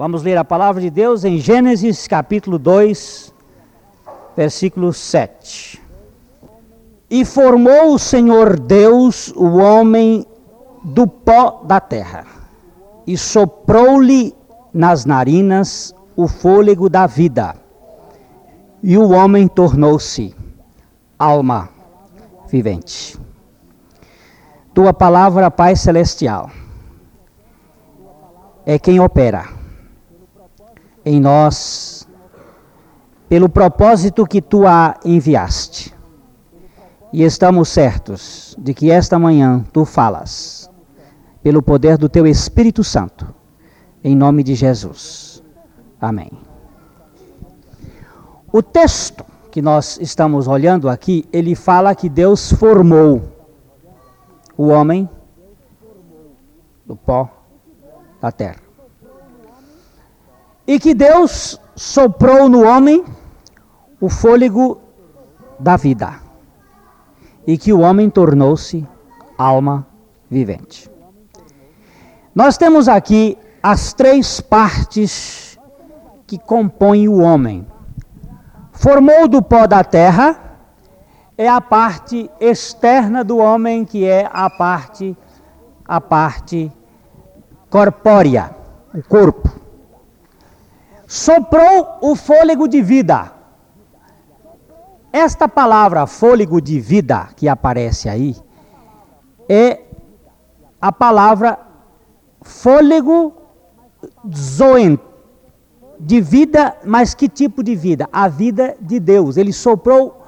Vamos ler a palavra de Deus em Gênesis capítulo 2, versículo 7. E formou o Senhor Deus o homem do pó da terra, e soprou-lhe nas narinas o fôlego da vida, e o homem tornou-se alma vivente. Tua palavra, Pai Celestial, é quem opera em nós pelo propósito que tu a enviaste. E estamos certos de que esta manhã tu falas pelo poder do teu Espírito Santo, em nome de Jesus. Amém. O texto que nós estamos olhando aqui, ele fala que Deus formou o homem do pó da terra e que Deus soprou no homem o fôlego da vida, e que o homem tornou-se alma vivente. Nós temos aqui as três partes que compõem o homem. Formou do pó da terra é a parte externa do homem, que é a parte a parte corpórea, o corpo soprou o fôlego de vida. Esta palavra fôlego de vida que aparece aí é a palavra fôlego zoen, de vida, mas que tipo de vida? A vida de Deus. Ele soprou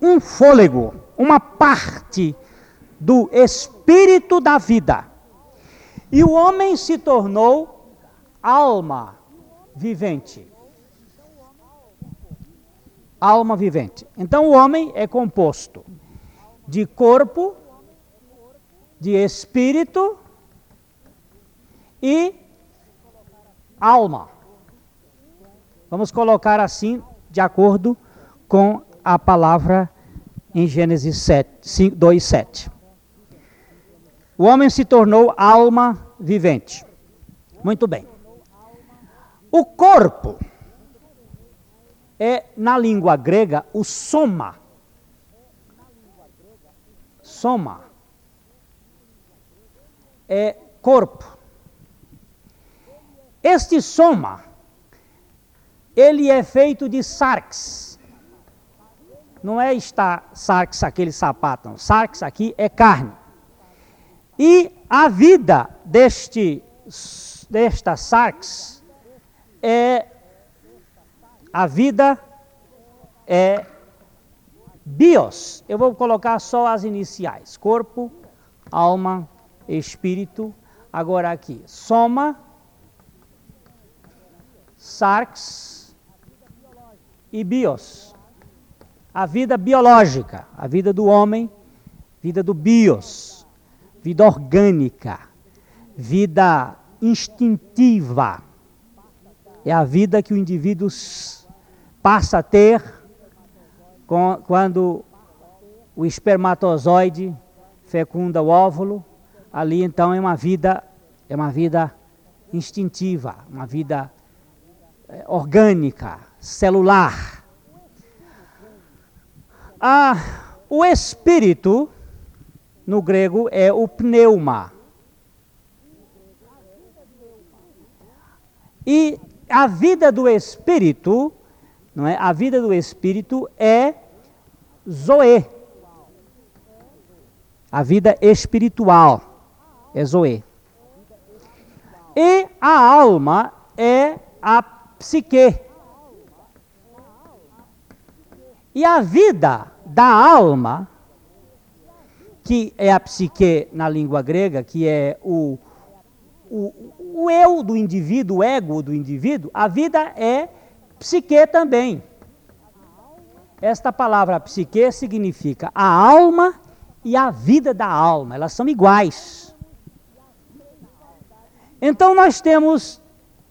um fôlego, uma parte do espírito da vida. E o homem se tornou alma vivente. Alma vivente. Então o homem é composto de corpo, de espírito e alma. Vamos colocar assim, de acordo com a palavra em Gênesis 7, 2, 7. O homem se tornou alma vivente. Muito bem. O corpo é, na língua grega, o soma. Soma. É corpo. Este soma, ele é feito de sarx. Não é estar sarx aquele sapato, não. Sarx aqui é carne. E a vida deste, desta sarx é a vida é bios. Eu vou colocar só as iniciais: corpo, alma, espírito. Agora aqui, soma, sarx e bios. A vida biológica, a vida do homem, vida do bios, vida orgânica, vida instintiva é a vida que o indivíduo passa a ter quando o espermatozoide fecunda o óvulo. Ali então é uma vida, é uma vida instintiva, uma vida é, orgânica, celular. Ah, o espírito, no grego, é o pneuma. E a vida do espírito, não é? A vida do espírito é zoe. A vida espiritual é zoe. E a alma é a psique. E a vida da alma, que é a psique na língua grega, que é o, o, o eu do indivíduo, o ego do indivíduo, a vida é psique também. Esta palavra psique significa a alma e a vida da alma, elas são iguais. Então nós temos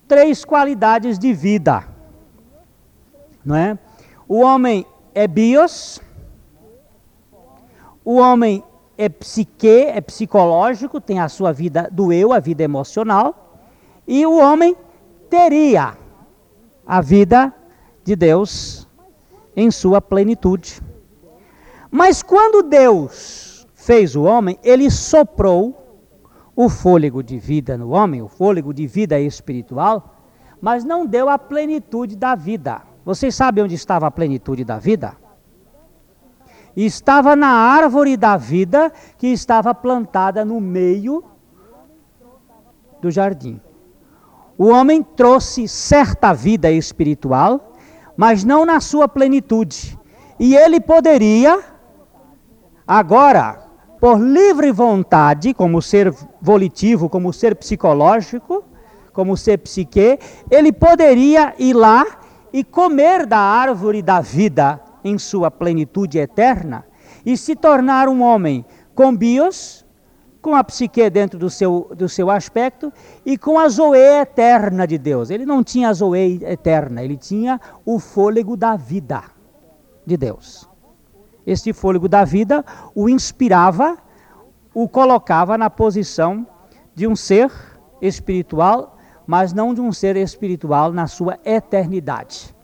três qualidades de vida. Não é? O homem é bios, o homem é psique, é psicológico, tem a sua vida do eu, a vida emocional, e o homem teria a vida de Deus em sua plenitude. Mas quando Deus fez o homem, ele soprou o fôlego de vida no homem, o fôlego de vida espiritual, mas não deu a plenitude da vida. Vocês sabem onde estava a plenitude da vida? Estava na árvore da vida que estava plantada no meio do jardim. O homem trouxe certa vida espiritual, mas não na sua plenitude. E ele poderia, agora, por livre vontade, como ser volitivo, como ser psicológico, como ser psique, ele poderia ir lá e comer da árvore da vida em sua plenitude eterna e se tornar um homem com bios, com a psique dentro do seu, do seu aspecto e com a zoe eterna de Deus. Ele não tinha a zoe eterna, ele tinha o fôlego da vida de Deus. Este fôlego da vida o inspirava, o colocava na posição de um ser espiritual mas não de um ser espiritual na sua eternidade.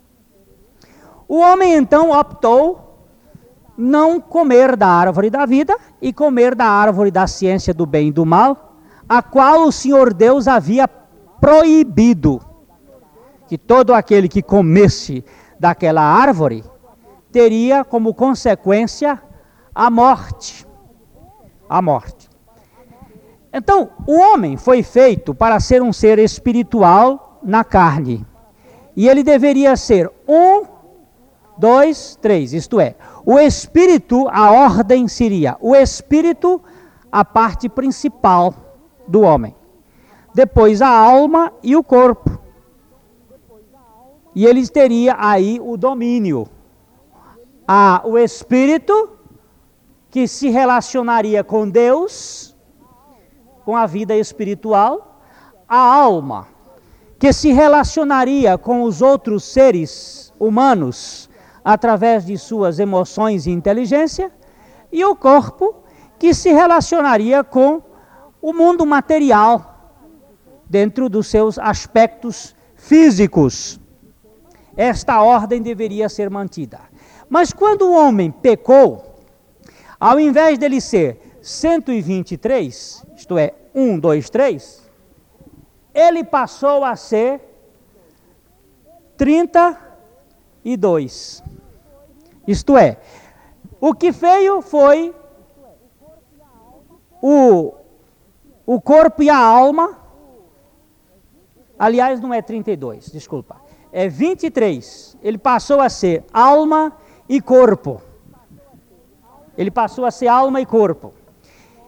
O homem então optou não comer da árvore da vida e comer da árvore da ciência do bem e do mal, a qual o Senhor Deus havia proibido que todo aquele que comesse daquela árvore teria como consequência a morte. A morte. Então, o homem foi feito para ser um ser espiritual na carne. E ele deveria ser um, dois, três. Isto é, o espírito, a ordem seria o espírito, a parte principal do homem. Depois a alma e o corpo. E eles teria aí o domínio. A, o espírito que se relacionaria com Deus com a vida espiritual, a alma, que se relacionaria com os outros seres humanos através de suas emoções e inteligência, e o corpo, que se relacionaria com o mundo material, dentro dos seus aspectos físicos. Esta ordem deveria ser mantida. Mas quando o homem pecou, ao invés dele ser 123, isto é, 1, 2, 3, ele passou a ser 32. Isto é, o que veio foi o, o corpo e a alma. Aliás, não é 32, desculpa. É 23. Ele passou a ser alma e corpo. Ele passou a ser alma e corpo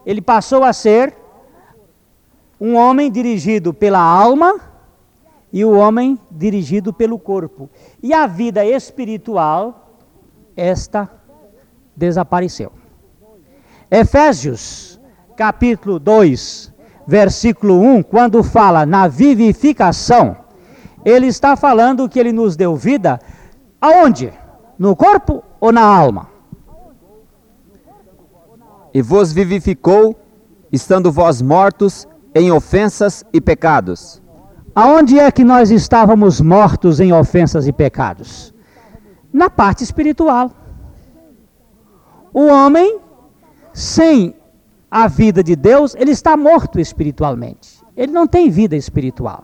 ele passou a ser um homem dirigido pela alma e o homem dirigido pelo corpo. E a vida espiritual, esta desapareceu. Efésios, capítulo 2, versículo 1, quando fala na vivificação, ele está falando que ele nos deu vida aonde? No corpo ou na alma? e vos vivificou, estando vós mortos em ofensas e pecados. Aonde é que nós estávamos mortos em ofensas e pecados? Na parte espiritual. O homem, sem a vida de Deus, ele está morto espiritualmente. Ele não tem vida espiritual.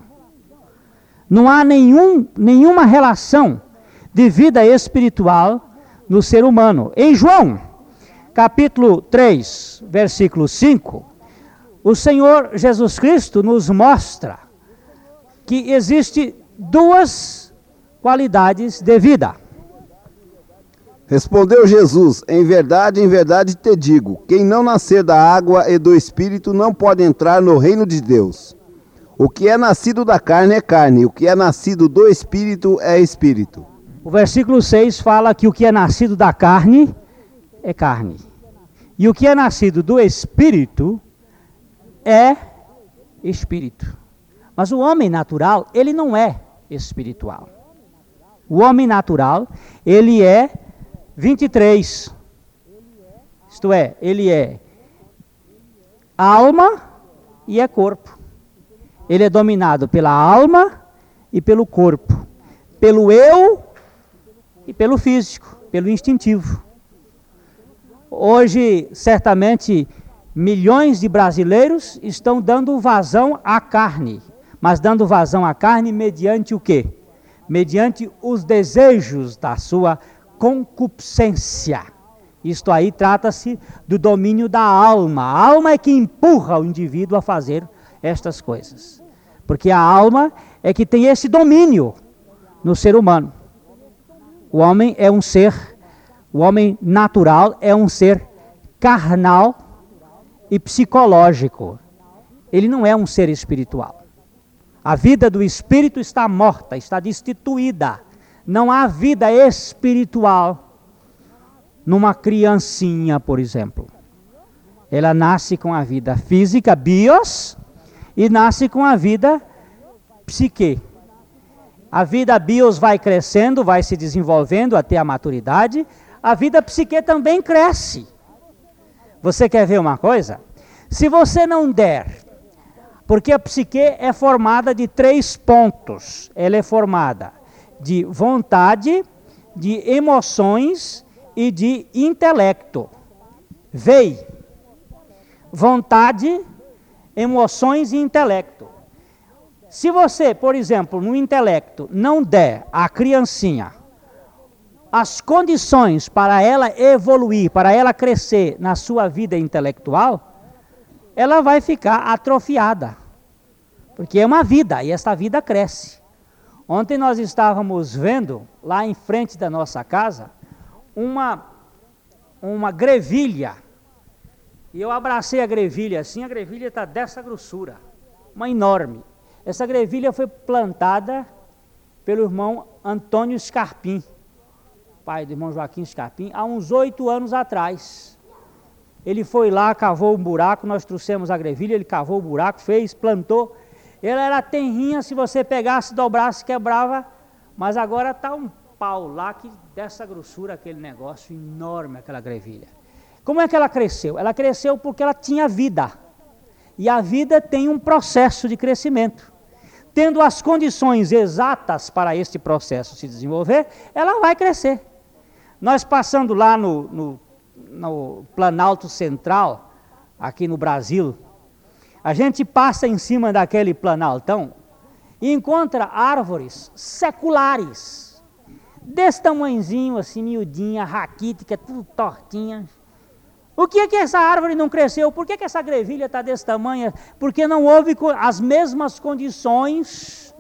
Não há nenhum, nenhuma relação de vida espiritual no ser humano. Em João capítulo 3, versículo 5, o Senhor Jesus Cristo nos mostra que existe duas qualidades de vida. Respondeu Jesus: Em verdade, em verdade te digo: quem não nascer da água e do espírito não pode entrar no reino de Deus. O que é nascido da carne é carne, o que é nascido do espírito é espírito. O versículo 6 fala que o que é nascido da carne é carne. E o que é nascido do espírito é espírito. Mas o homem natural, ele não é espiritual. O homem natural, ele é 23. Isto é, ele é alma e é corpo. Ele é dominado pela alma e pelo corpo, pelo eu e pelo físico, pelo instintivo. Hoje, certamente, milhões de brasileiros estão dando vazão à carne, mas dando vazão à carne mediante o quê? Mediante os desejos da sua concupiscência. Isto aí trata-se do domínio da alma. A alma é que empurra o indivíduo a fazer estas coisas. Porque a alma é que tem esse domínio no ser humano. O homem é um ser, o homem natural é um ser carnal e psicológico. Ele não é um ser espiritual. A vida do espírito está morta, está destituída. Não há vida espiritual numa criancinha, por exemplo. Ela nasce com a vida física, bios, e nasce com a vida psique. A vida bios vai crescendo, vai se desenvolvendo até a maturidade, a vida psique também cresce. Você quer ver uma coisa? Se você não der, porque a psique é formada de três pontos. Ela é formada de vontade, de emoções e de intelecto. Vei, vontade, emoções e intelecto. Se você, por exemplo, no intelecto, não der à criancinha as condições para ela evoluir, para ela crescer na sua vida intelectual, ela vai ficar atrofiada. Porque é uma vida e esta vida cresce. Ontem nós estávamos vendo, lá em frente da nossa casa, uma, uma grevilha. E eu abracei a grevilha assim, a grevilha está dessa grossura, uma enorme. Essa grevilha foi plantada pelo irmão Antônio Scarpim, pai do irmão Joaquim Scarpim, há uns oito anos atrás. Ele foi lá, cavou um buraco, nós trouxemos a grevilha, ele cavou o buraco, fez, plantou. Ela era tenrinha, se você pegasse, dobrasse, quebrava, mas agora está um pau lá que dessa grossura aquele negócio enorme, aquela grevilha. Como é que ela cresceu? Ela cresceu porque ela tinha vida. E a vida tem um processo de crescimento. Tendo as condições exatas para este processo se desenvolver, ela vai crescer. Nós passando lá no, no, no Planalto Central, aqui no Brasil, a gente passa em cima daquele planaltão e encontra árvores seculares desse tamanhozinho, assim, miudinha, raquítica, tudo tortinha. O que é que essa árvore não cresceu? Por que, que essa grevilha está desse tamanho? Porque não houve as mesmas condições,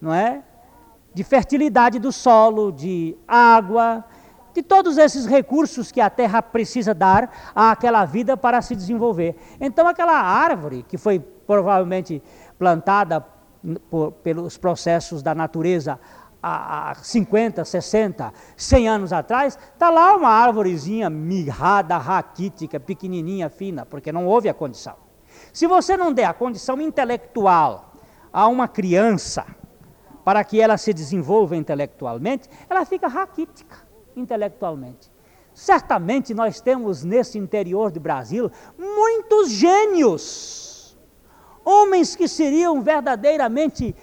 não é? De fertilidade do solo, de água, de todos esses recursos que a terra precisa dar àquela vida para se desenvolver. Então, aquela árvore que foi provavelmente plantada por, pelos processos da natureza há 50, 60, 100 anos atrás, está lá uma árvorezinha mirrada, raquítica, pequenininha, fina, porque não houve a condição. Se você não der a condição intelectual a uma criança, para que ela se desenvolva intelectualmente, ela fica raquítica intelectualmente. Certamente nós temos nesse interior do Brasil muitos gênios, homens que seriam verdadeiramente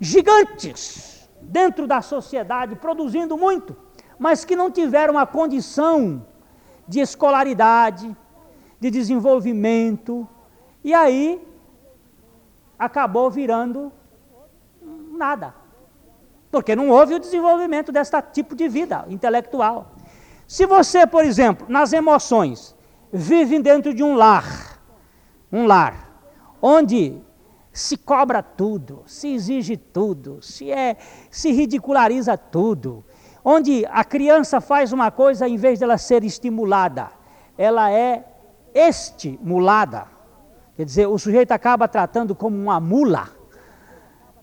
gigantes, dentro da sociedade, produzindo muito, mas que não tiveram a condição de escolaridade, de desenvolvimento, e aí acabou virando nada. Porque não houve o desenvolvimento desse tipo de vida intelectual. Se você, por exemplo, nas emoções, vive dentro de um lar, um lar, onde se cobra tudo, se exige tudo, se, é, se ridiculariza tudo. Onde a criança faz uma coisa em vez dela ser estimulada, ela é estimulada. Quer dizer, o sujeito acaba tratando como uma mula.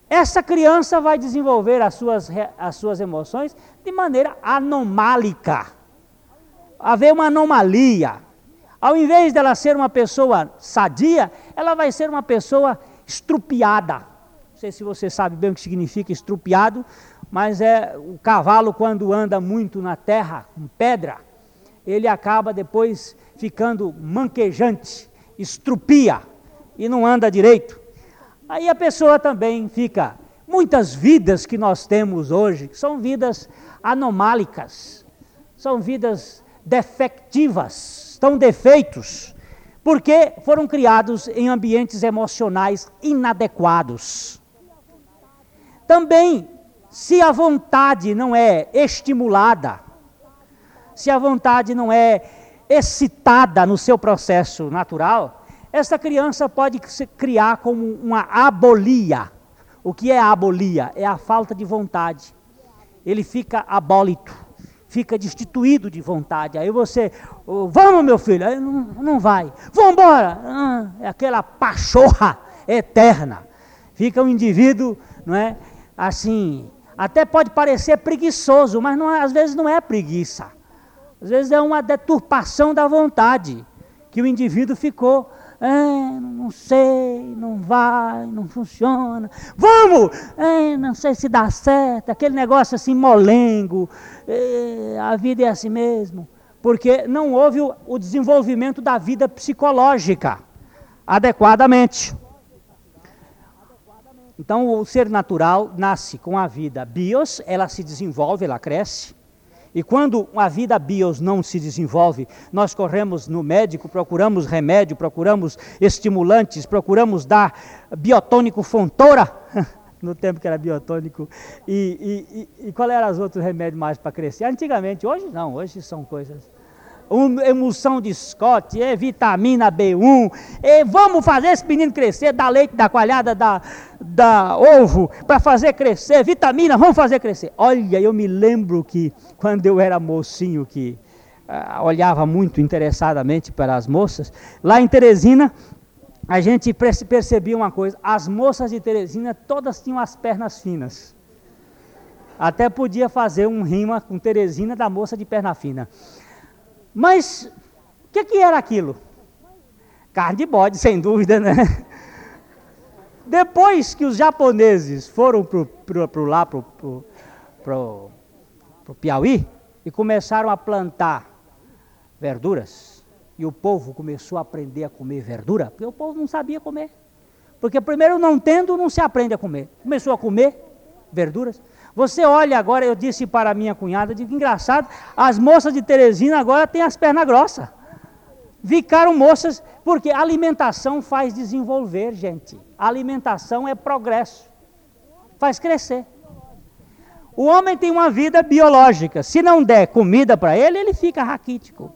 Essa criança vai desenvolver as suas, as suas emoções de maneira anomálica. Haver uma anomalia. Ao invés dela ser uma pessoa sadia, ela vai ser uma pessoa estrupiada. Não sei se você sabe bem o que significa estrupiado, mas é o cavalo quando anda muito na terra, com pedra, ele acaba depois ficando manquejante, estrupia e não anda direito. Aí a pessoa também fica muitas vidas que nós temos hoje são vidas anomálicas, são vidas defectivas, estão defeitos, porque foram criados em ambientes emocionais inadequados. Também, se a vontade não é estimulada, se a vontade não é excitada no seu processo natural, essa criança pode se criar como uma abolia. O que é abolia? É a falta de vontade. Ele fica abólito, fica destituído de vontade. Aí você, vamos meu filho, aí não, não vai. Vamos embora. Ah, é aquela pachorra eterna. Fica um indivíduo, não é? Assim, até pode parecer preguiçoso, mas não, é, às vezes não é preguiça. Às vezes é uma deturpação da vontade que o indivíduo ficou. É, não sei, não vai, não funciona. Vamos! É, não sei se dá certo. Aquele negócio assim molengo. É, a vida é assim mesmo. Porque não houve o, o desenvolvimento da vida psicológica adequadamente. Então, o ser natural nasce com a vida bios, ela se desenvolve, ela cresce. E quando a vida bios não se desenvolve, nós corremos no médico, procuramos remédio, procuramos estimulantes, procuramos dar biotônico fontora, no tempo que era biotônico, e, e, e, e qual eram os outros remédios mais para crescer? Antigamente, hoje não, hoje são coisas emulsão de Scott, é vitamina B1, e vamos fazer esse menino crescer, dar leite, da coalhada, da, da ovo, para fazer crescer, vitamina, vamos fazer crescer. Olha, eu me lembro que quando eu era mocinho, que uh, olhava muito interessadamente para as moças, lá em Teresina, a gente percebia uma coisa, as moças de Teresina todas tinham as pernas finas. Até podia fazer um rima com Teresina da moça de perna fina. Mas o que, que era aquilo? Carne de bode, sem dúvida, né? Depois que os japoneses foram pro, pro, pro lá para pro, pro, pro Piauí e começaram a plantar verduras, e o povo começou a aprender a comer verdura, porque o povo não sabia comer. Porque primeiro não tendo, não se aprende a comer. Começou a comer verduras. Você olha agora, eu disse para minha cunhada, digo, engraçado, as moças de Teresina agora têm as pernas grossas. Ficaram moças, porque alimentação faz desenvolver, gente. Alimentação é progresso, faz crescer. O homem tem uma vida biológica. Se não der comida para ele, ele fica raquítico.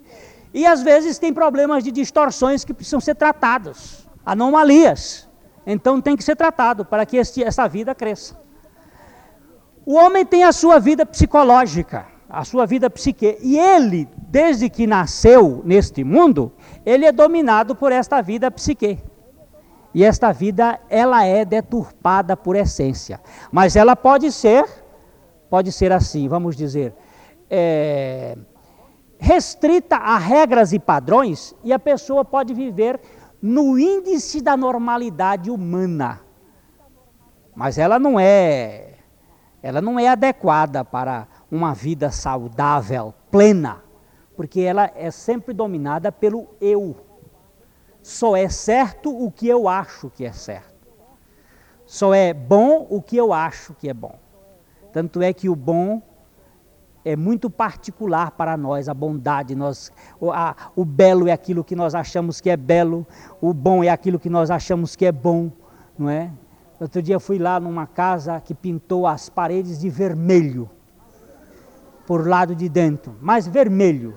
E às vezes tem problemas de distorções que precisam ser tratados, anomalias. Então tem que ser tratado para que este, essa vida cresça. O homem tem a sua vida psicológica, a sua vida psique. E ele, desde que nasceu neste mundo, ele é dominado por esta vida psique. E esta vida, ela é deturpada por essência. Mas ela pode ser, pode ser assim, vamos dizer, é, restrita a regras e padrões, e a pessoa pode viver no índice da normalidade humana. Mas ela não é ela não é adequada para uma vida saudável, plena, porque ela é sempre dominada pelo eu. Só é certo o que eu acho que é certo. Só é bom o que eu acho que é bom. Tanto é que o bom é muito particular para nós, a bondade. Nós, o, a, o belo é aquilo que nós achamos que é belo, o bom é aquilo que nós achamos que é bom, não é? Outro dia fui lá numa casa que pintou as paredes de vermelho, por lado de dentro, mas vermelho.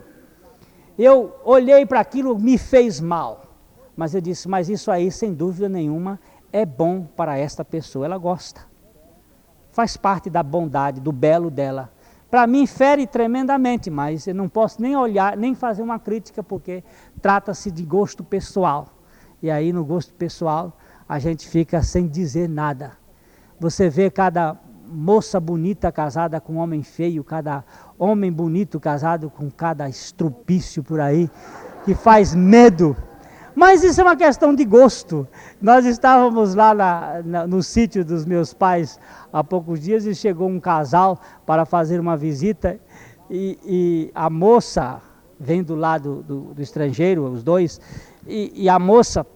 Eu olhei para aquilo, me fez mal. Mas eu disse, mas isso aí, sem dúvida nenhuma, é bom para esta pessoa, ela gosta. Faz parte da bondade, do belo dela. Para mim, fere tremendamente, mas eu não posso nem olhar, nem fazer uma crítica, porque trata-se de gosto pessoal. E aí, no gosto pessoal, a gente fica sem dizer nada. Você vê cada moça bonita casada com um homem feio, cada homem bonito casado com cada estrupício por aí, que faz medo. Mas isso é uma questão de gosto. Nós estávamos lá na, na, no sítio dos meus pais há poucos dias e chegou um casal para fazer uma visita e, e a moça vem do lado do, do estrangeiro, os dois, e, e a moça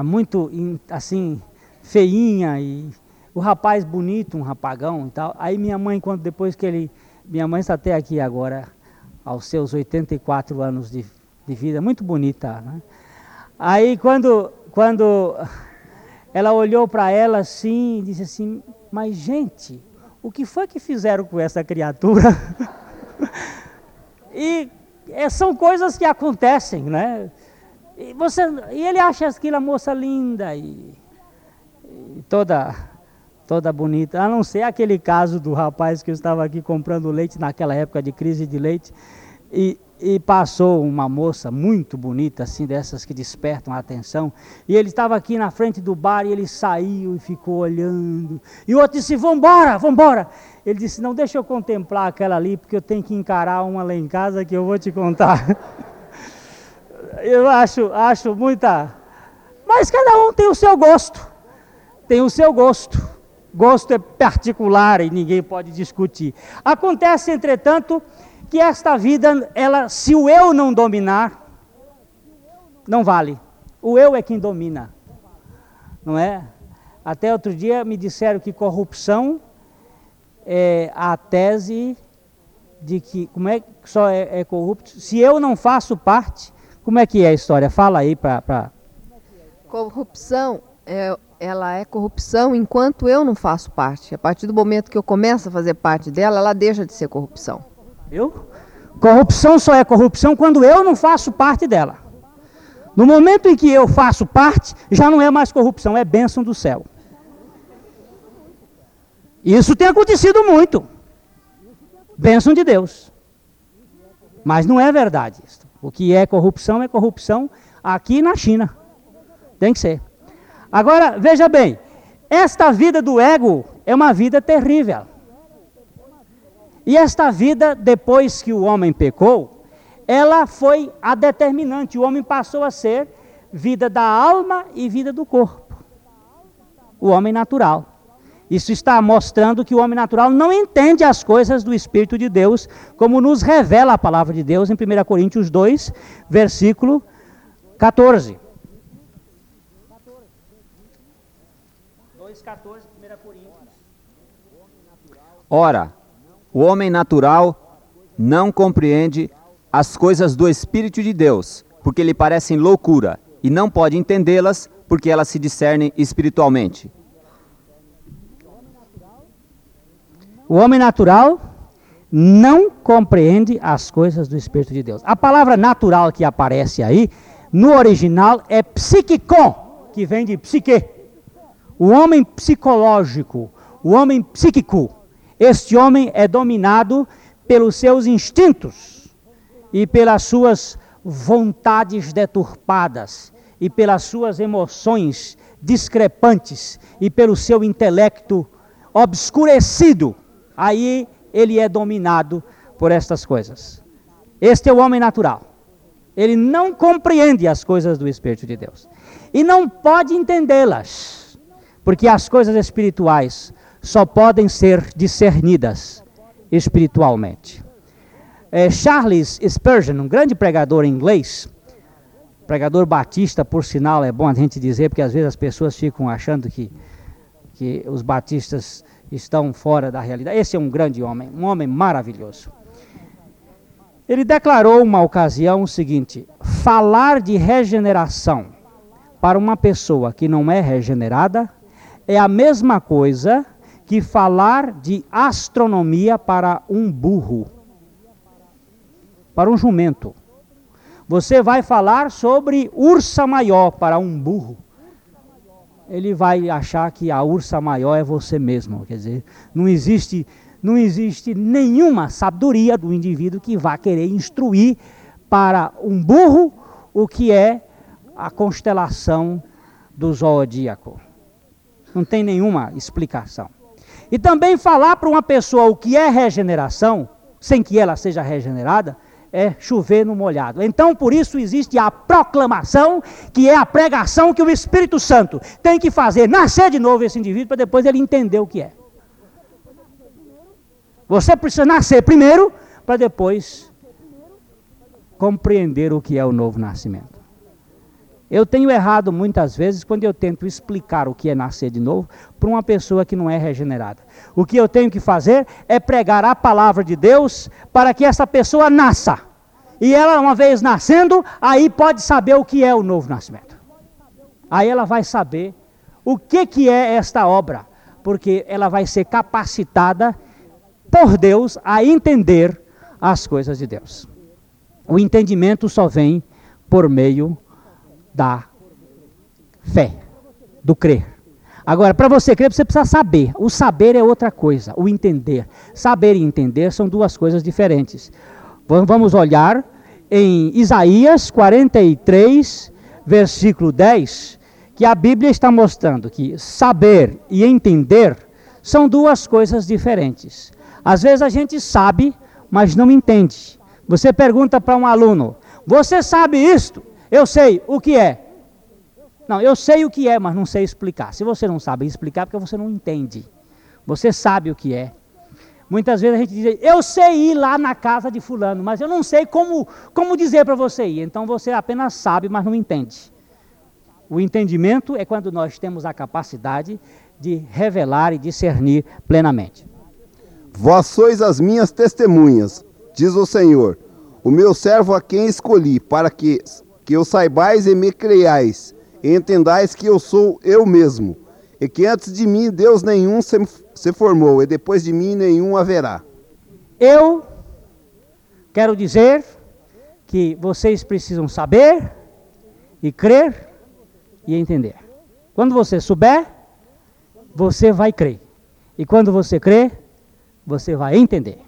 muito assim feinha e o rapaz bonito, um rapagão e tal. Aí minha mãe, quando depois que ele. Minha mãe está até aqui agora, aos seus 84 anos de, de vida, muito bonita. Né? Aí quando, quando ela olhou para ela assim e disse assim, mas gente, o que foi que fizeram com essa criatura? e é, são coisas que acontecem, né? E, você, e ele acha aquela moça linda e, e toda toda bonita, a não ser aquele caso do rapaz que eu estava aqui comprando leite naquela época de crise de leite. E, e passou uma moça muito bonita, assim, dessas que despertam a atenção, e ele estava aqui na frente do bar e ele saiu e ficou olhando, e o outro disse, vambora, vambora, ele disse, não, deixa eu contemplar aquela ali, porque eu tenho que encarar uma lá em casa que eu vou te contar. eu acho, acho muita... Mas cada um tem o seu gosto, tem o seu gosto. Gosto é particular e ninguém pode discutir. Acontece, entretanto, que esta vida, ela, se o eu não dominar, não vale. O eu é quem domina, não é? Até outro dia me disseram que corrupção é a tese de que como é que só é, é corrupto. Se eu não faço parte, como é que é a história? Fala aí para. Pra... Corrupção é ela é corrupção enquanto eu não faço parte. A partir do momento que eu começo a fazer parte dela, ela deixa de ser corrupção. Viu? Corrupção só é corrupção quando eu não faço parte dela. No momento em que eu faço parte, já não é mais corrupção, é bênção do céu. Isso tem acontecido muito. Bênção de Deus. Mas não é verdade isso. O que é corrupção é corrupção aqui na China. Tem que ser. Agora, veja bem, esta vida do ego é uma vida terrível. E esta vida, depois que o homem pecou, ela foi a determinante. O homem passou a ser vida da alma e vida do corpo. O homem natural. Isso está mostrando que o homem natural não entende as coisas do Espírito de Deus, como nos revela a palavra de Deus em 1 Coríntios 2, versículo 14. 14, 1 Coríntios. Ora, o homem natural não compreende as coisas do Espírito de Deus, porque lhe parecem loucura, e não pode entendê-las, porque elas se discernem espiritualmente. O homem natural não compreende as coisas do Espírito de Deus. A palavra natural que aparece aí, no original, é psiquicon, que vem de psique. O homem psicológico, o homem psíquico, este homem é dominado pelos seus instintos e pelas suas vontades deturpadas e pelas suas emoções discrepantes e pelo seu intelecto obscurecido. Aí ele é dominado por estas coisas. Este é o homem natural. Ele não compreende as coisas do Espírito de Deus e não pode entendê-las porque as coisas espirituais só podem ser discernidas espiritualmente. É, Charles Spurgeon, um grande pregador inglês, pregador batista, por sinal, é bom a gente dizer, porque às vezes as pessoas ficam achando que, que os batistas estão fora da realidade. Esse é um grande homem, um homem maravilhoso. Ele declarou uma ocasião o seguinte: falar de regeneração para uma pessoa que não é regenerada é a mesma coisa que falar de astronomia para um burro, para um jumento. Você vai falar sobre ursa maior para um burro. Ele vai achar que a ursa maior é você mesmo. Quer dizer, não existe, não existe nenhuma sabedoria do indivíduo que vá querer instruir para um burro o que é a constelação do zodíaco. Não tem nenhuma explicação. E também falar para uma pessoa o que é regeneração, sem que ela seja regenerada, é chover no molhado. Então, por isso existe a proclamação, que é a pregação que o Espírito Santo tem que fazer nascer de novo esse indivíduo para depois ele entender o que é. Você precisa nascer primeiro para depois compreender o que é o novo nascimento. Eu tenho errado muitas vezes quando eu tento explicar o que é nascer de novo para uma pessoa que não é regenerada. O que eu tenho que fazer é pregar a palavra de Deus para que essa pessoa nasça. E ela, uma vez nascendo, aí pode saber o que é o novo nascimento. Aí ela vai saber o que, que é esta obra, porque ela vai ser capacitada por Deus a entender as coisas de Deus. O entendimento só vem por meio da fé, do crer. Agora, para você crer, você precisa saber. O saber é outra coisa, o entender. Saber e entender são duas coisas diferentes. Vamos olhar em Isaías 43, versículo 10, que a Bíblia está mostrando que saber e entender são duas coisas diferentes. Às vezes a gente sabe, mas não entende. Você pergunta para um aluno: Você sabe isto? Eu sei. O que é? Não, eu sei o que é, mas não sei explicar. Se você não sabe explicar, é porque você não entende. Você sabe o que é. Muitas vezes a gente diz, eu sei ir lá na casa de fulano, mas eu não sei como, como dizer para você ir. Então você apenas sabe, mas não entende. O entendimento é quando nós temos a capacidade de revelar e discernir plenamente. Vós sois as minhas testemunhas, diz o Senhor, o meu servo a quem escolhi, para que, que eu saibais e me creiais, e entendais que eu sou eu mesmo, e que antes de mim Deus nenhum se, formou, e depois de mim nenhum haverá. Eu quero dizer que vocês precisam saber e crer e entender. Quando você souber, você vai crer. E quando você crer, você vai entender.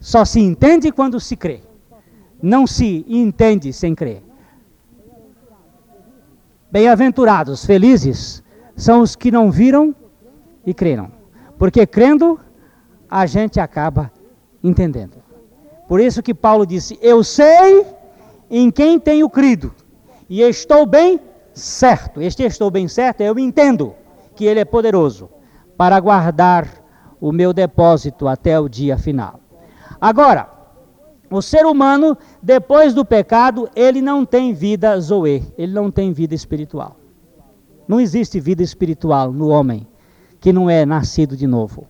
Só se entende quando se crê. Não se entende sem crer. Bem-aventurados, felizes, são os que não viram e creram. Porque crendo, a gente acaba entendendo. Por isso que Paulo disse: Eu sei em quem tenho crido, e estou bem certo. Este estou bem certo, eu entendo que Ele é poderoso para guardar o meu depósito até o dia final. Agora, o ser humano, depois do pecado, ele não tem vida zoe, ele não tem vida espiritual. Não existe vida espiritual no homem que não é nascido de novo.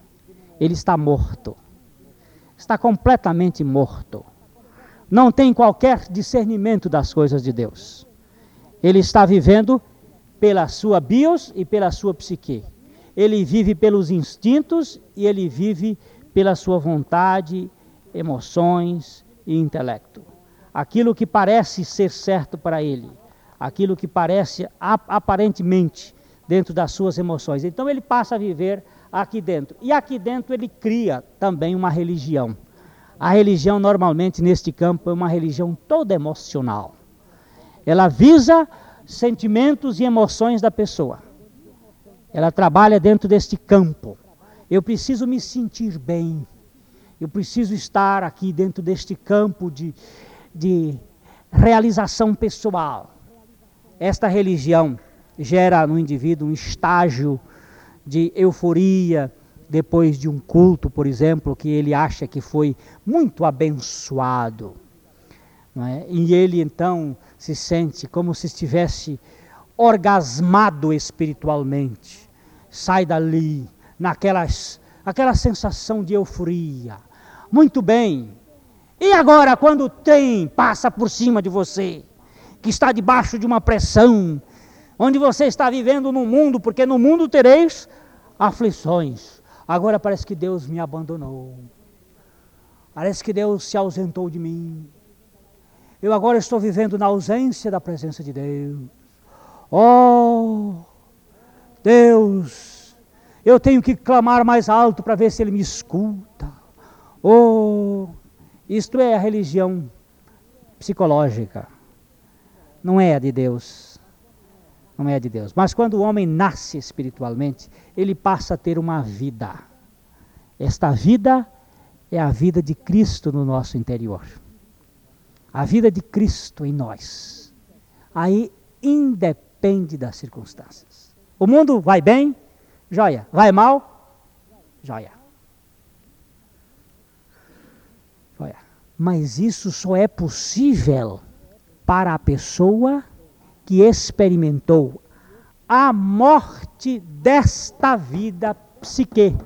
Ele está morto. Está completamente morto. Não tem qualquer discernimento das coisas de Deus. Ele está vivendo pela sua bios e pela sua psique ele vive pelos instintos e ele vive pela sua vontade, emoções e intelecto. Aquilo que parece ser certo para ele, aquilo que parece aparentemente dentro das suas emoções. Então ele passa a viver aqui dentro. E aqui dentro ele cria também uma religião. A religião, normalmente, neste campo, é uma religião toda emocional. Ela visa sentimentos e emoções da pessoa. Ela trabalha dentro deste campo. Eu preciso me sentir bem. Eu preciso estar aqui dentro deste campo de, de realização pessoal. Esta religião gera no indivíduo um estágio de euforia depois de um culto, por exemplo, que ele acha que foi muito abençoado. É? E ele então se sente como se estivesse orgasmado espiritualmente sai dali naquelas aquela sensação de euforia. Muito bem. E agora quando tem passa por cima de você, que está debaixo de uma pressão, onde você está vivendo no mundo, porque no mundo tereis aflições. Agora parece que Deus me abandonou. Parece que Deus se ausentou de mim. Eu agora estou vivendo na ausência da presença de Deus. Oh, Deus, eu tenho que clamar mais alto para ver se Ele me escuta. Oh, isto é a religião psicológica. Não é a de Deus. Não é a de Deus. Mas quando o homem nasce espiritualmente, ele passa a ter uma vida. Esta vida é a vida de Cristo no nosso interior. A vida de Cristo em nós. Aí independe das circunstâncias. O mundo vai bem, joia. Vai mal, joia. Joia. Mas isso só é possível para a pessoa que experimentou a morte desta vida psique.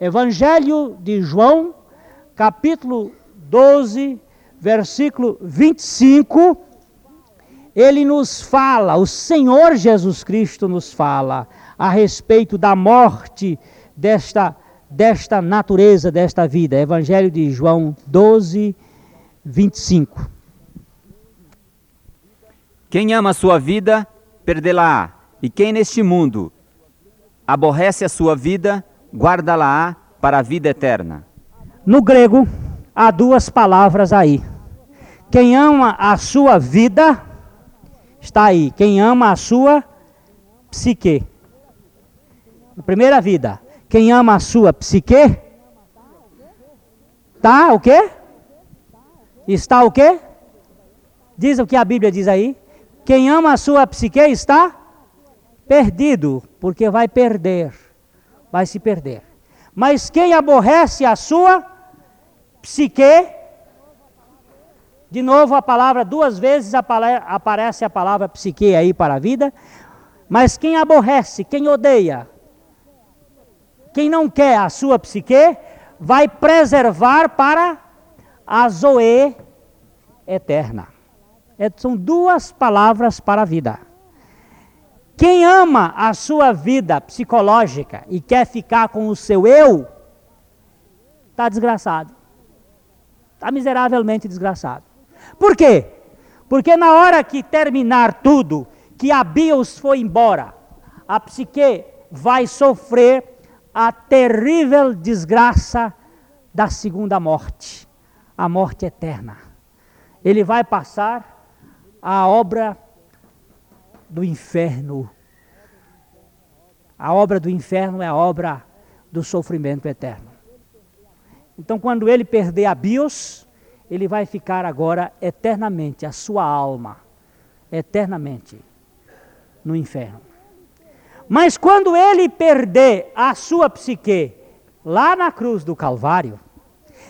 Evangelho de João, capítulo 12, versículo 25, ele nos fala, o Senhor Jesus Cristo nos fala a respeito da morte desta, desta natureza, desta vida. Evangelho de João 12, 25. Quem ama a sua vida, perdê-la-á. E quem neste mundo aborrece a sua vida, guarda-la-á para a vida eterna. No grego, há duas palavras aí. Quem ama a sua vida, está aí. Quem ama a sua psique. Na primeira vida, quem ama a sua psique, tá o quê? Está o quê? Diz o que a Bíblia diz aí. Quem ama a sua psique está perdido, porque vai perder, vai se perder. Mas quem aborrece a sua psique, de novo a palavra, duas vezes aparece a palavra psique aí para a vida, mas quem aborrece, quem odeia, quem não quer a sua psique, vai preservar para a Zoe eterna. É, são duas palavras para a vida. Quem ama a sua vida psicológica e quer ficar com o seu eu, está desgraçado. Está miseravelmente desgraçado. Por quê? Porque na hora que terminar tudo, que a bios foi embora, a psique vai sofrer a terrível desgraça da segunda morte, a morte eterna. Ele vai passar a obra do inferno. A obra do inferno é a obra do sofrimento eterno. Então, quando ele perder a bios, ele vai ficar agora eternamente, a sua alma, eternamente, no inferno. Mas quando ele perder a sua psique lá na cruz do Calvário,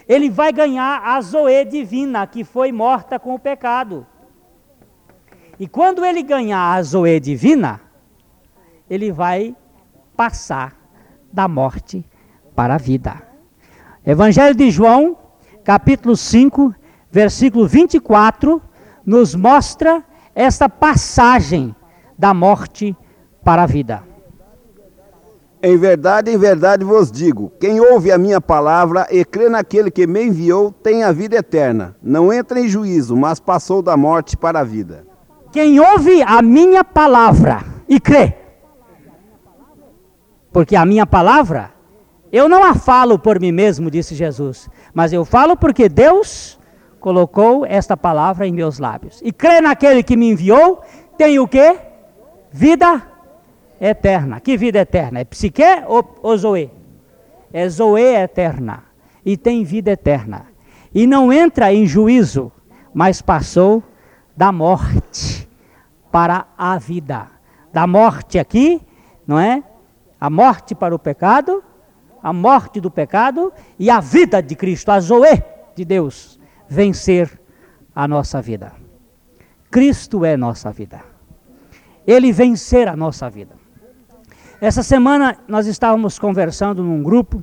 ele vai ganhar a Zoe divina, que foi morta com o pecado. E quando ele ganhar a Zoe divina, ele vai passar da morte para a vida. Evangelho de João, capítulo 5, versículo 24, nos mostra essa passagem da morte para a vida. Em verdade, em verdade vos digo: quem ouve a minha palavra e crê naquele que me enviou, tem a vida eterna. Não entra em juízo, mas passou da morte para a vida. Quem ouve a minha palavra e crê, porque a minha palavra, eu não a falo por mim mesmo, disse Jesus, mas eu falo porque Deus colocou esta palavra em meus lábios. E crê naquele que me enviou, tem o quê? Vida eterna. Que vida eterna? É psique ou, ou zoe? É zoe eterna. E tem vida eterna. E não entra em juízo, mas passou da morte para a vida. Da morte aqui, não é? A morte para o pecado, a morte do pecado e a vida de Cristo, a Zoe de Deus, vencer a nossa vida. Cristo é nossa vida. Ele vencer a nossa vida. Essa semana nós estávamos conversando num grupo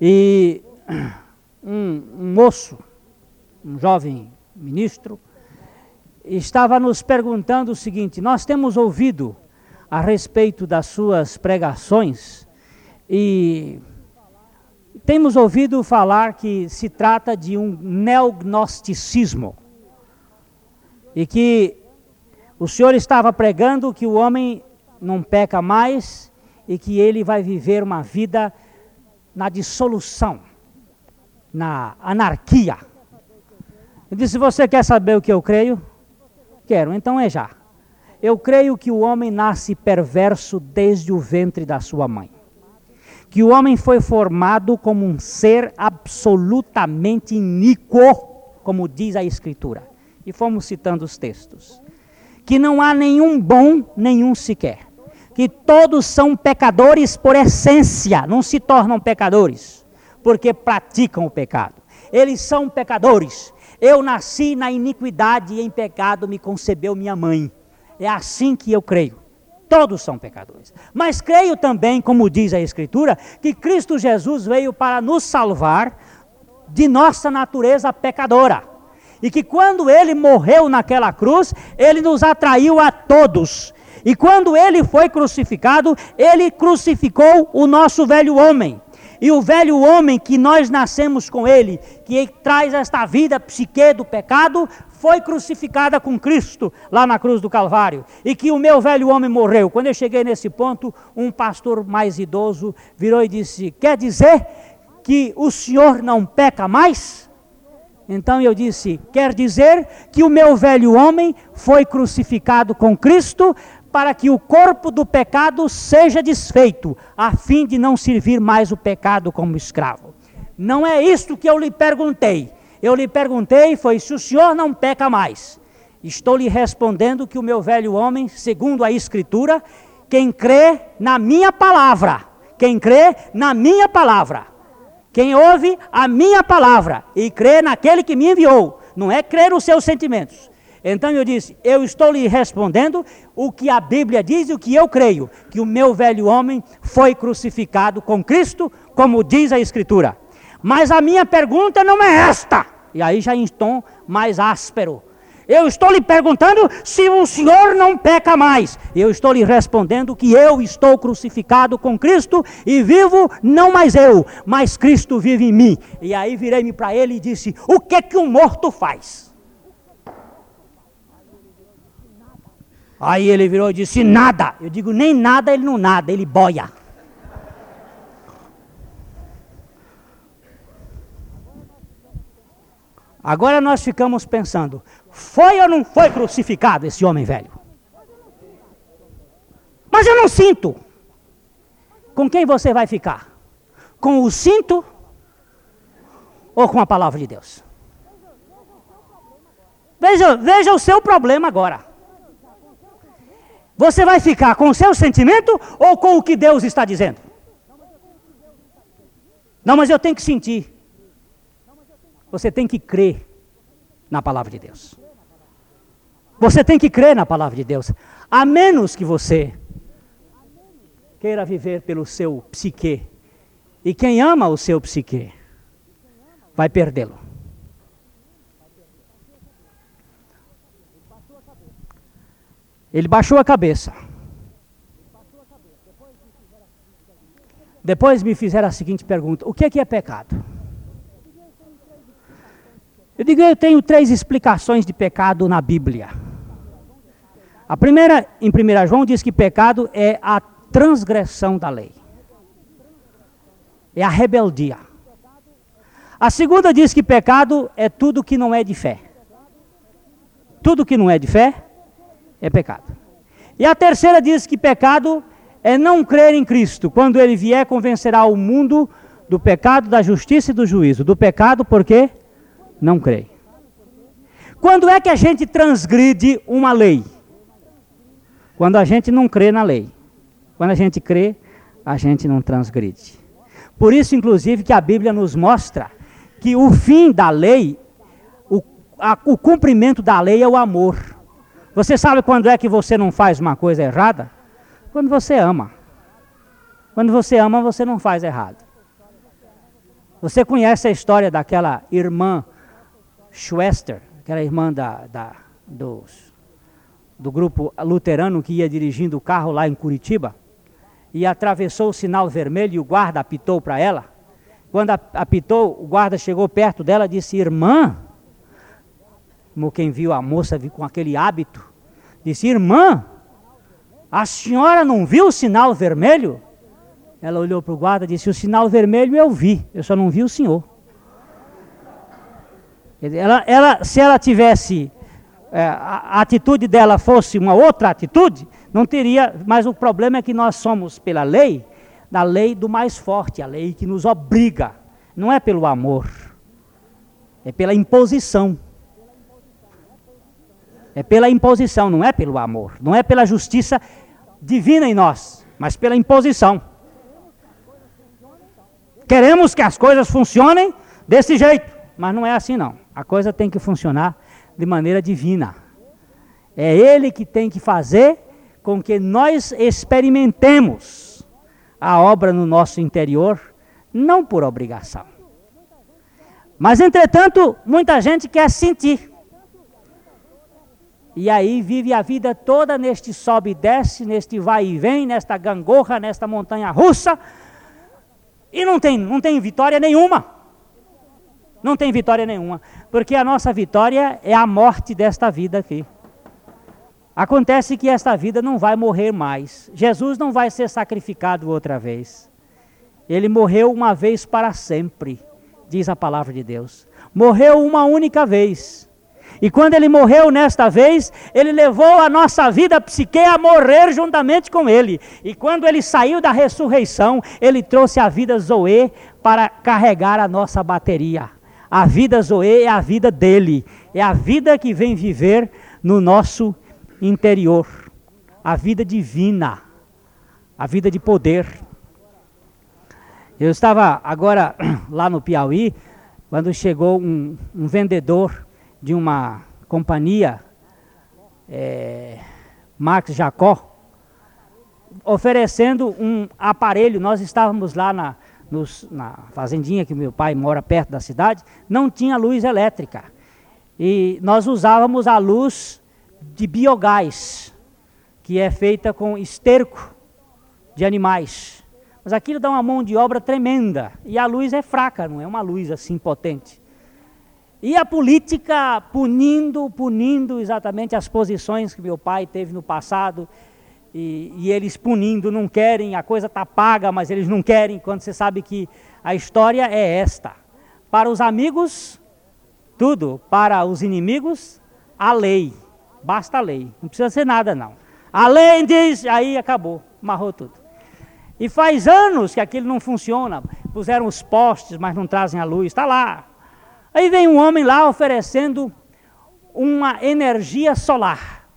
e um, um moço, um jovem ministro, estava nos perguntando o seguinte: nós temos ouvido a respeito das suas pregações e temos ouvido falar que se trata de um neognosticismo e que o senhor estava pregando que o homem não peca mais e que ele vai viver uma vida na dissolução, na anarquia. Eu disse: Você quer saber o que eu creio? Quero, então é já. Eu creio que o homem nasce perverso desde o ventre da sua mãe. Que o homem foi formado como um ser absolutamente iníquo, como diz a Escritura. E fomos citando os textos. Que não há nenhum bom, nenhum sequer. Que todos são pecadores por essência, não se tornam pecadores, porque praticam o pecado. Eles são pecadores, eu nasci na iniquidade e em pecado me concebeu minha mãe. É assim que eu creio. Todos são pecadores. Mas creio também, como diz a Escritura, que Cristo Jesus veio para nos salvar de nossa natureza pecadora. E que quando ele morreu naquela cruz, ele nos atraiu a todos. E quando ele foi crucificado, ele crucificou o nosso velho homem. E o velho homem que nós nascemos com ele, que traz esta vida psique do pecado, foi crucificada com Cristo lá na cruz do Calvário. E que o meu velho homem morreu. Quando eu cheguei nesse ponto, um pastor mais idoso virou e disse: Quer dizer que o senhor não peca mais? Então eu disse: Quer dizer que o meu velho homem foi crucificado com Cristo para que o corpo do pecado seja desfeito, a fim de não servir mais o pecado como escravo. Não é isto que eu lhe perguntei. Eu lhe perguntei foi se o senhor não peca mais. Estou lhe respondendo que o meu velho homem, segundo a escritura, quem crê na minha palavra, quem crê na minha palavra, quem ouve a minha palavra e crê naquele que me enviou, não é crer nos seus sentimentos, então eu disse: Eu estou lhe respondendo o que a Bíblia diz e o que eu creio: que o meu velho homem foi crucificado com Cristo, como diz a Escritura. Mas a minha pergunta não é esta. E aí já em tom mais áspero. Eu estou lhe perguntando se o senhor não peca mais. Eu estou lhe respondendo que eu estou crucificado com Cristo e vivo não mais eu, mas Cristo vive em mim. E aí virei-me para ele e disse: O que que um morto faz? Aí ele virou e disse: Nada. Eu digo: Nem nada, ele não nada, ele boia. Agora nós ficamos pensando: foi ou não foi crucificado esse homem velho? Mas eu não sinto. Com quem você vai ficar? Com o cinto ou com a palavra de Deus? Veja, veja o seu problema agora. Você vai ficar com o seu sentimento ou com o que Deus está dizendo? Não, mas eu tenho que sentir. Você tem que crer na palavra de Deus. Você tem que crer na palavra de Deus. A menos que você queira viver pelo seu psique. E quem ama o seu psique vai perdê-lo. Ele baixou a cabeça. Depois me fizeram a seguinte pergunta: o que é, que é pecado? Eu digo, eu tenho três explicações de pecado na Bíblia. A primeira, em 1 João, diz que pecado é a transgressão da lei. É a rebeldia. A segunda diz que pecado é tudo que não é de fé. Tudo que não é de fé é pecado. E a terceira diz que pecado é não crer em Cristo. Quando ele vier, convencerá o mundo do pecado, da justiça e do juízo. Do pecado, porque não crê. Quando é que a gente transgride uma lei? Quando a gente não crê na lei. Quando a gente crê, a gente não transgride. Por isso, inclusive, que a Bíblia nos mostra que o fim da lei, o, a, o cumprimento da lei é o amor. Você sabe quando é que você não faz uma coisa errada? Quando você ama. Quando você ama, você não faz errado. Você conhece a história daquela irmã Schwester, aquela irmã da, da, dos, do grupo luterano que ia dirigindo o carro lá em Curitiba e atravessou o sinal vermelho e o guarda apitou para ela. Quando apitou, o guarda chegou perto dela e disse: Irmã, como quem viu a moça com aquele hábito, disse: Irmã, a senhora não viu o sinal vermelho? Ela olhou para o guarda e disse: O sinal vermelho eu vi, eu só não vi o senhor. Ela, ela, se ela tivesse, é, a atitude dela fosse uma outra atitude, não teria, mas o problema é que nós somos, pela lei, da lei do mais forte, a lei que nos obriga, não é pelo amor, é pela imposição. É pela imposição, não é pelo amor. Não é pela justiça divina em nós, mas pela imposição. Queremos que as coisas funcionem desse jeito, mas não é assim não. A coisa tem que funcionar de maneira divina. É Ele que tem que fazer com que nós experimentemos a obra no nosso interior, não por obrigação. Mas, entretanto, muita gente quer sentir. E aí vive a vida toda neste sobe e desce, neste vai e vem, nesta gangorra, nesta montanha russa, e não tem, não tem vitória nenhuma. Não tem vitória nenhuma, porque a nossa vitória é a morte desta vida aqui. Acontece que esta vida não vai morrer mais. Jesus não vai ser sacrificado outra vez. Ele morreu uma vez para sempre, diz a palavra de Deus. Morreu uma única vez. E quando ele morreu nesta vez, ele levou a nossa vida psique a morrer juntamente com ele. E quando ele saiu da ressurreição, ele trouxe a vida Zoe para carregar a nossa bateria. A vida Zoe é a vida dele, é a vida que vem viver no nosso interior, a vida divina, a vida de poder. Eu estava agora lá no Piauí, quando chegou um, um vendedor de uma companhia, é, Max Jacó, oferecendo um aparelho. Nós estávamos lá na, nos, na fazendinha que meu pai mora perto da cidade, não tinha luz elétrica. E nós usávamos a luz de biogás, que é feita com esterco de animais. Mas aquilo dá uma mão de obra tremenda. E a luz é fraca, não é uma luz assim potente. E a política punindo, punindo exatamente as posições que meu pai teve no passado. E, e eles punindo, não querem, a coisa está paga, mas eles não querem, quando você sabe que a história é esta. Para os amigos, tudo. Para os inimigos, a lei. Basta a lei, não precisa ser nada não. A lei diz, aí acabou, amarrou tudo. E faz anos que aquilo não funciona. Puseram os postes, mas não trazem a luz, está lá. Aí vem um homem lá oferecendo uma energia solar.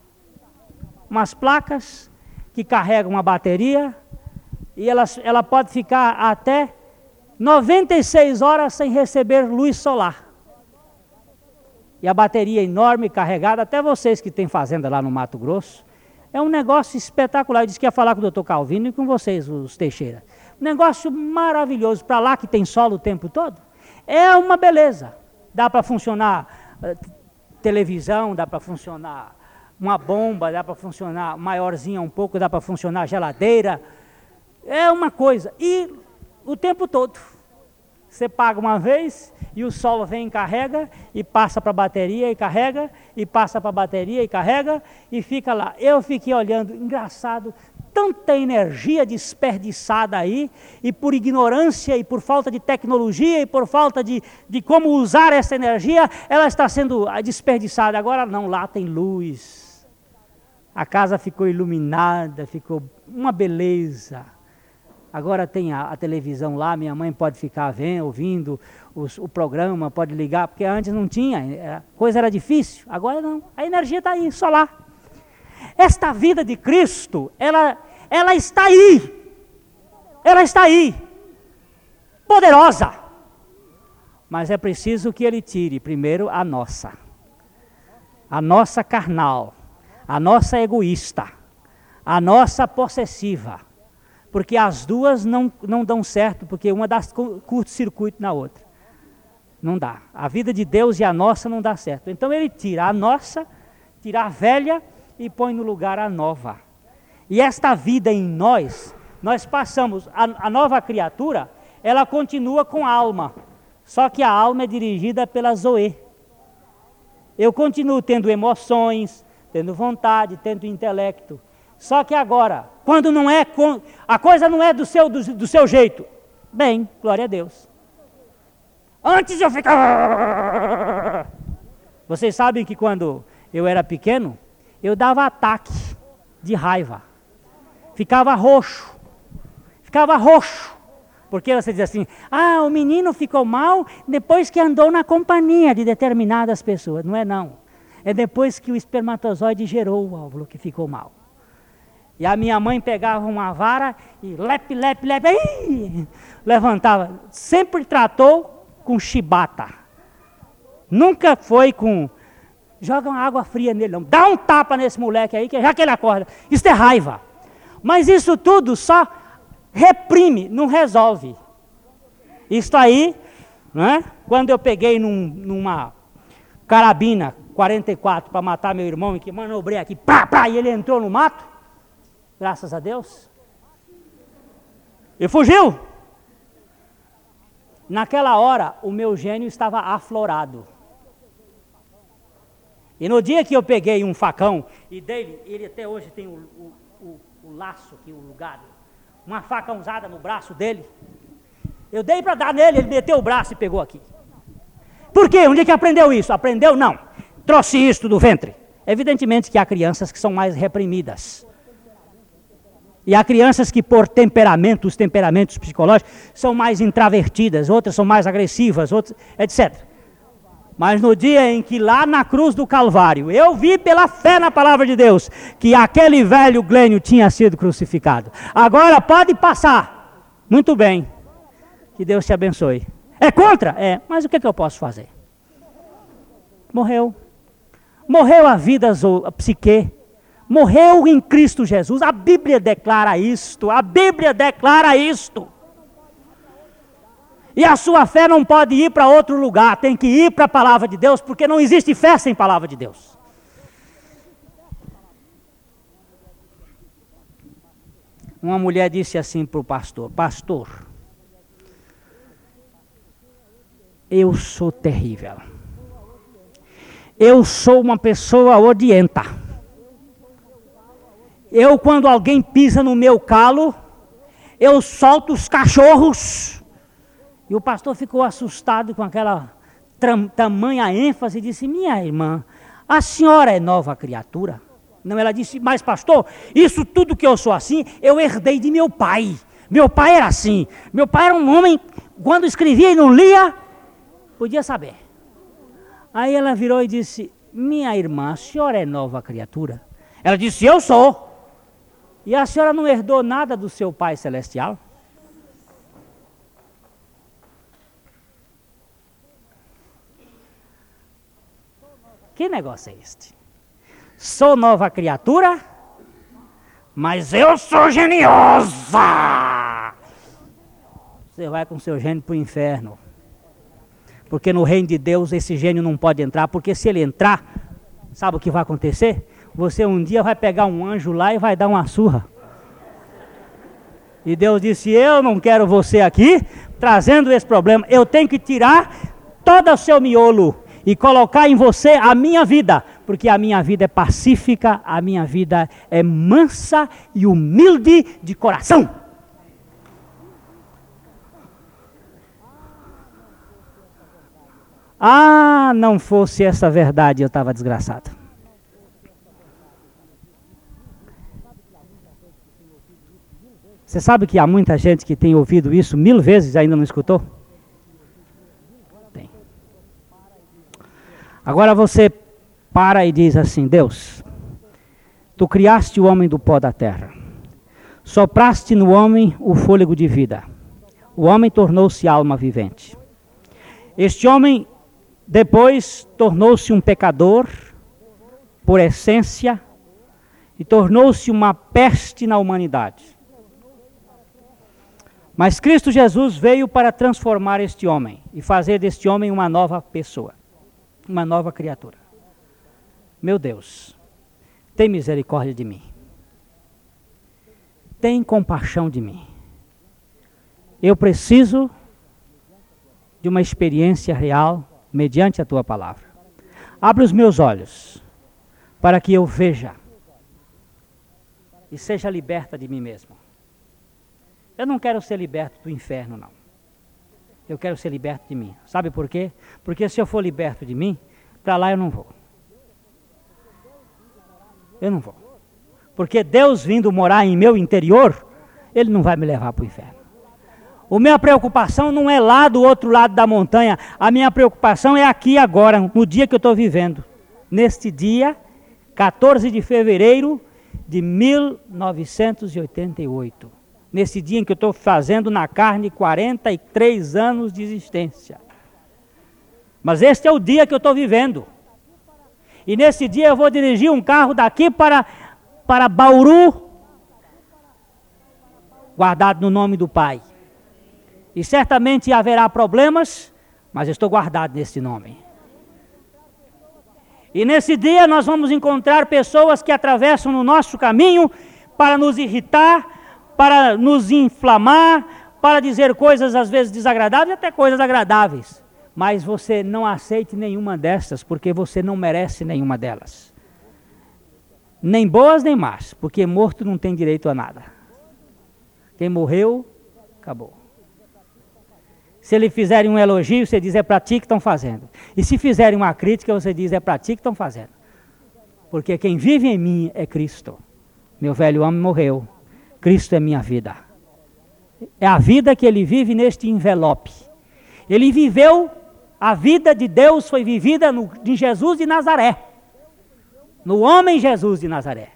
Umas placas que carregam uma bateria e ela, ela pode ficar até 96 horas sem receber luz solar e a bateria enorme carregada, até vocês que têm fazenda lá no Mato Grosso. É um negócio espetacular. Eu disse que ia falar com o doutor Calvino e com vocês, os Teixeira. Um negócio maravilhoso. Para lá que tem sol o tempo todo. É uma beleza. Dá para funcionar uh, televisão, dá para funcionar uma bomba, dá para funcionar maiorzinha um pouco, dá para funcionar geladeira. É uma coisa. E o tempo todo. Você paga uma vez e o sol vem e carrega e passa para a bateria e carrega e passa para a bateria e carrega e fica lá. Eu fiquei olhando, engraçado, tanta energia desperdiçada aí e por ignorância e por falta de tecnologia e por falta de, de como usar essa energia, ela está sendo desperdiçada. Agora não, lá tem luz. A casa ficou iluminada, ficou uma beleza. Agora tem a, a, televisão lá, minha mãe pode ficar vendo, ouvindo os, o programa, pode ligar, porque antes não tinha, era, coisa era difícil, agora não. A energia está aí, só lá. Esta vida de Cristo, ela, ela está aí. Ela está aí. Poderosa. Mas é preciso que ele tire primeiro a nossa. A nossa carnal. A nossa egoísta. A nossa possessiva porque as duas não, não dão certo, porque uma dá curto-circuito na outra. Não dá. A vida de Deus e a nossa não dá certo. Então ele tira a nossa, tira a velha e põe no lugar a nova. E esta vida em nós, nós passamos, a, a nova criatura, ela continua com a alma. Só que a alma é dirigida pela Zoe. Eu continuo tendo emoções, tendo vontade, tendo intelecto. Só que agora, quando não é, a coisa não é do seu, do, do seu jeito, bem, glória a Deus. Antes eu ficava. Vocês sabem que quando eu era pequeno, eu dava ataque de raiva. Ficava roxo. Ficava roxo. Porque você diz assim: ah, o menino ficou mal depois que andou na companhia de determinadas pessoas. Não é não. É depois que o espermatozoide gerou o óvulo que ficou mal. E a minha mãe pegava uma vara e lepe, lepe, lepe, aí, levantava. Sempre tratou com chibata. Nunca foi com, joga uma água fria nele, não. Dá um tapa nesse moleque aí, que já que ele acorda. Isso é raiva. Mas isso tudo só reprime, não resolve. Isso aí, né? quando eu peguei num, numa carabina 44 para matar meu irmão e que manobrei aqui, pá, pá, e ele entrou no mato, graças a Deus. E fugiu. Naquela hora, o meu gênio estava aflorado. E no dia que eu peguei um facão e dele, ele até hoje tem o, o, o, o laço aqui, o lugar, uma faca usada no braço dele. Eu dei para dar nele, ele meteu o braço e pegou aqui. Por quê? Onde é que aprendeu isso? Aprendeu? Não. Trouxe isto do ventre. Evidentemente que há crianças que são mais reprimidas. E há crianças que, por temperamento, os temperamentos psicológicos, são mais intravertidas, outras são mais agressivas, outras, etc. Mas no dia em que lá na cruz do Calvário, eu vi pela fé na palavra de Deus, que aquele velho Glênio tinha sido crucificado. Agora pode passar. Muito bem. Que Deus te abençoe. É contra? É. Mas o que, é que eu posso fazer? Morreu. Morreu a vida, a psique morreu em Cristo Jesus. A Bíblia declara isto. A Bíblia declara isto. E a sua fé não pode ir para outro lugar, tem que ir para a palavra de Deus, porque não existe fé sem palavra de Deus. Uma mulher disse assim para o pastor: Pastor, eu sou terrível. Eu sou uma pessoa odienta. Eu, quando alguém pisa no meu calo, eu solto os cachorros. E o pastor ficou assustado com aquela tamanha ênfase e disse: Minha irmã, a senhora é nova criatura. Não, ela disse: Mas, pastor, isso tudo que eu sou assim, eu herdei de meu pai. Meu pai era assim. Meu pai era um homem, quando escrevia e não lia, podia saber. Aí ela virou e disse: Minha irmã, a senhora é nova criatura? Ela disse: Eu sou. E a senhora não herdou nada do seu Pai Celestial? Que negócio é este? Sou nova criatura, mas eu sou geniosa. Você vai com seu gênio para o inferno. Porque no reino de Deus esse gênio não pode entrar, porque se ele entrar, sabe o que vai acontecer? Você um dia vai pegar um anjo lá e vai dar uma surra. E Deus disse: Eu não quero você aqui trazendo esse problema. Eu tenho que tirar todo o seu miolo e colocar em você a minha vida, porque a minha vida é pacífica, a minha vida é mansa e humilde de coração. Ah, não fosse essa verdade, eu estava desgraçado. Você sabe que há muita gente que tem ouvido isso mil vezes e ainda não escutou? Agora você para e diz assim: Deus, tu criaste o homem do pó da terra, sopraste no homem o fôlego de vida, o homem tornou-se alma vivente. Este homem depois tornou-se um pecador, por essência, e tornou-se uma peste na humanidade. Mas Cristo Jesus veio para transformar este homem e fazer deste homem uma nova pessoa, uma nova criatura. Meu Deus, tem misericórdia de mim. Tem compaixão de mim. Eu preciso de uma experiência real mediante a tua palavra. Abre os meus olhos para que eu veja e seja liberta de mim mesmo. Eu não quero ser liberto do inferno, não. Eu quero ser liberto de mim. Sabe por quê? Porque se eu for liberto de mim, para lá eu não vou. Eu não vou. Porque Deus vindo morar em meu interior, Ele não vai me levar para o inferno. A minha preocupação não é lá do outro lado da montanha. A minha preocupação é aqui agora, no dia que eu estou vivendo. Neste dia, 14 de fevereiro de 1988 nesse dia em que eu estou fazendo na carne 43 anos de existência. Mas este é o dia que eu estou vivendo. E nesse dia eu vou dirigir um carro daqui para, para Bauru, guardado no nome do Pai. E certamente haverá problemas, mas estou guardado nesse nome. E nesse dia nós vamos encontrar pessoas que atravessam no nosso caminho para nos irritar, para nos inflamar, para dizer coisas às vezes desagradáveis até coisas agradáveis. Mas você não aceite nenhuma dessas, porque você não merece nenhuma delas. Nem boas nem más, porque morto não tem direito a nada. Quem morreu, acabou. Se ele fizerem um elogio, você diz é para ti que estão fazendo. E se fizerem uma crítica, você diz é para ti que estão fazendo. Porque quem vive em mim é Cristo. Meu velho homem morreu. Cristo é minha vida. É a vida que ele vive neste envelope. Ele viveu, a vida de Deus foi vivida no, em Jesus de Nazaré. No homem Jesus de Nazaré.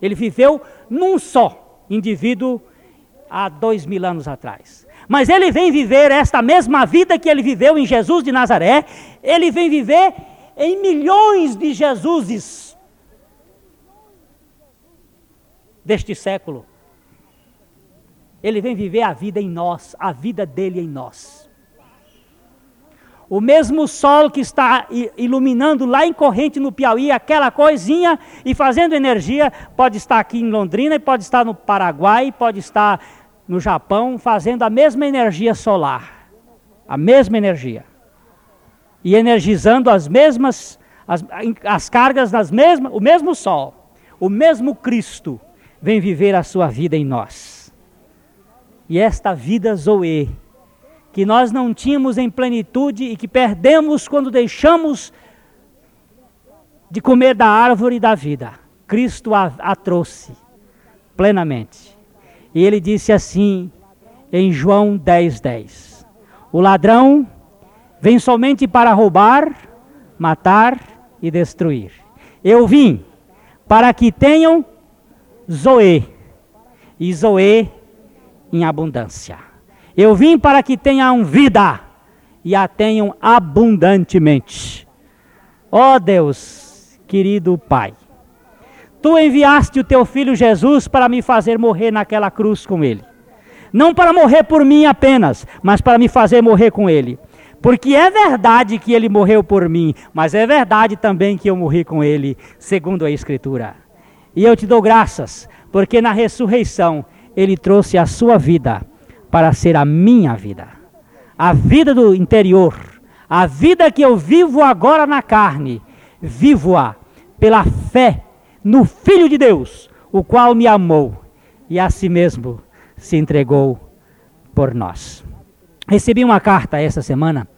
Ele viveu num só indivíduo há dois mil anos atrás. Mas ele vem viver esta mesma vida que ele viveu em Jesus de Nazaré, ele vem viver em milhões de Jesuses deste século. Ele vem viver a vida em nós, a vida dele em nós. O mesmo sol que está iluminando lá em corrente no Piauí, aquela coisinha e fazendo energia, pode estar aqui em Londrina, pode estar no Paraguai, pode estar no Japão fazendo a mesma energia solar, a mesma energia, e energizando as mesmas, as, as cargas das mesmas, o mesmo Sol, o mesmo Cristo vem viver a sua vida em nós. E esta vida Zoe, que nós não tínhamos em plenitude e que perdemos quando deixamos de comer da árvore da vida, Cristo a, a trouxe plenamente. E ele disse assim em João 10, 10: O ladrão vem somente para roubar, matar e destruir. Eu vim para que tenham Zoe, e Zoe em abundância. Eu vim para que tenham vida e a tenham abundantemente. Ó oh Deus, querido Pai, Tu enviaste o teu filho Jesus para me fazer morrer naquela cruz com ele. Não para morrer por mim apenas, mas para me fazer morrer com ele. Porque é verdade que ele morreu por mim, mas é verdade também que eu morri com ele, segundo a Escritura. E eu te dou graças, porque na ressurreição ele trouxe a sua vida para ser a minha vida. A vida do interior, a vida que eu vivo agora na carne, vivo-a pela fé no Filho de Deus, o qual me amou e a si mesmo se entregou por nós. Recebi uma carta essa semana,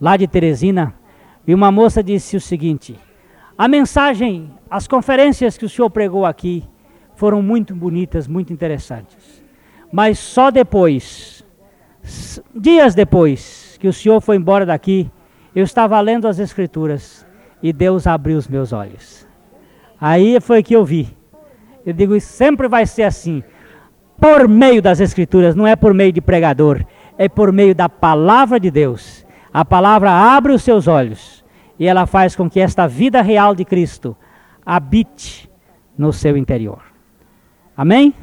lá de Teresina, e uma moça disse o seguinte: a mensagem, as conferências que o senhor pregou aqui foram muito bonitas, muito interessantes. Mas só depois, dias depois que o senhor foi embora daqui, eu estava lendo as Escrituras e Deus abriu os meus olhos. Aí foi que eu vi. Eu digo, sempre vai ser assim. Por meio das Escrituras, não é por meio de pregador, é por meio da palavra de Deus. A palavra abre os seus olhos e ela faz com que esta vida real de Cristo habite no seu interior. Amém?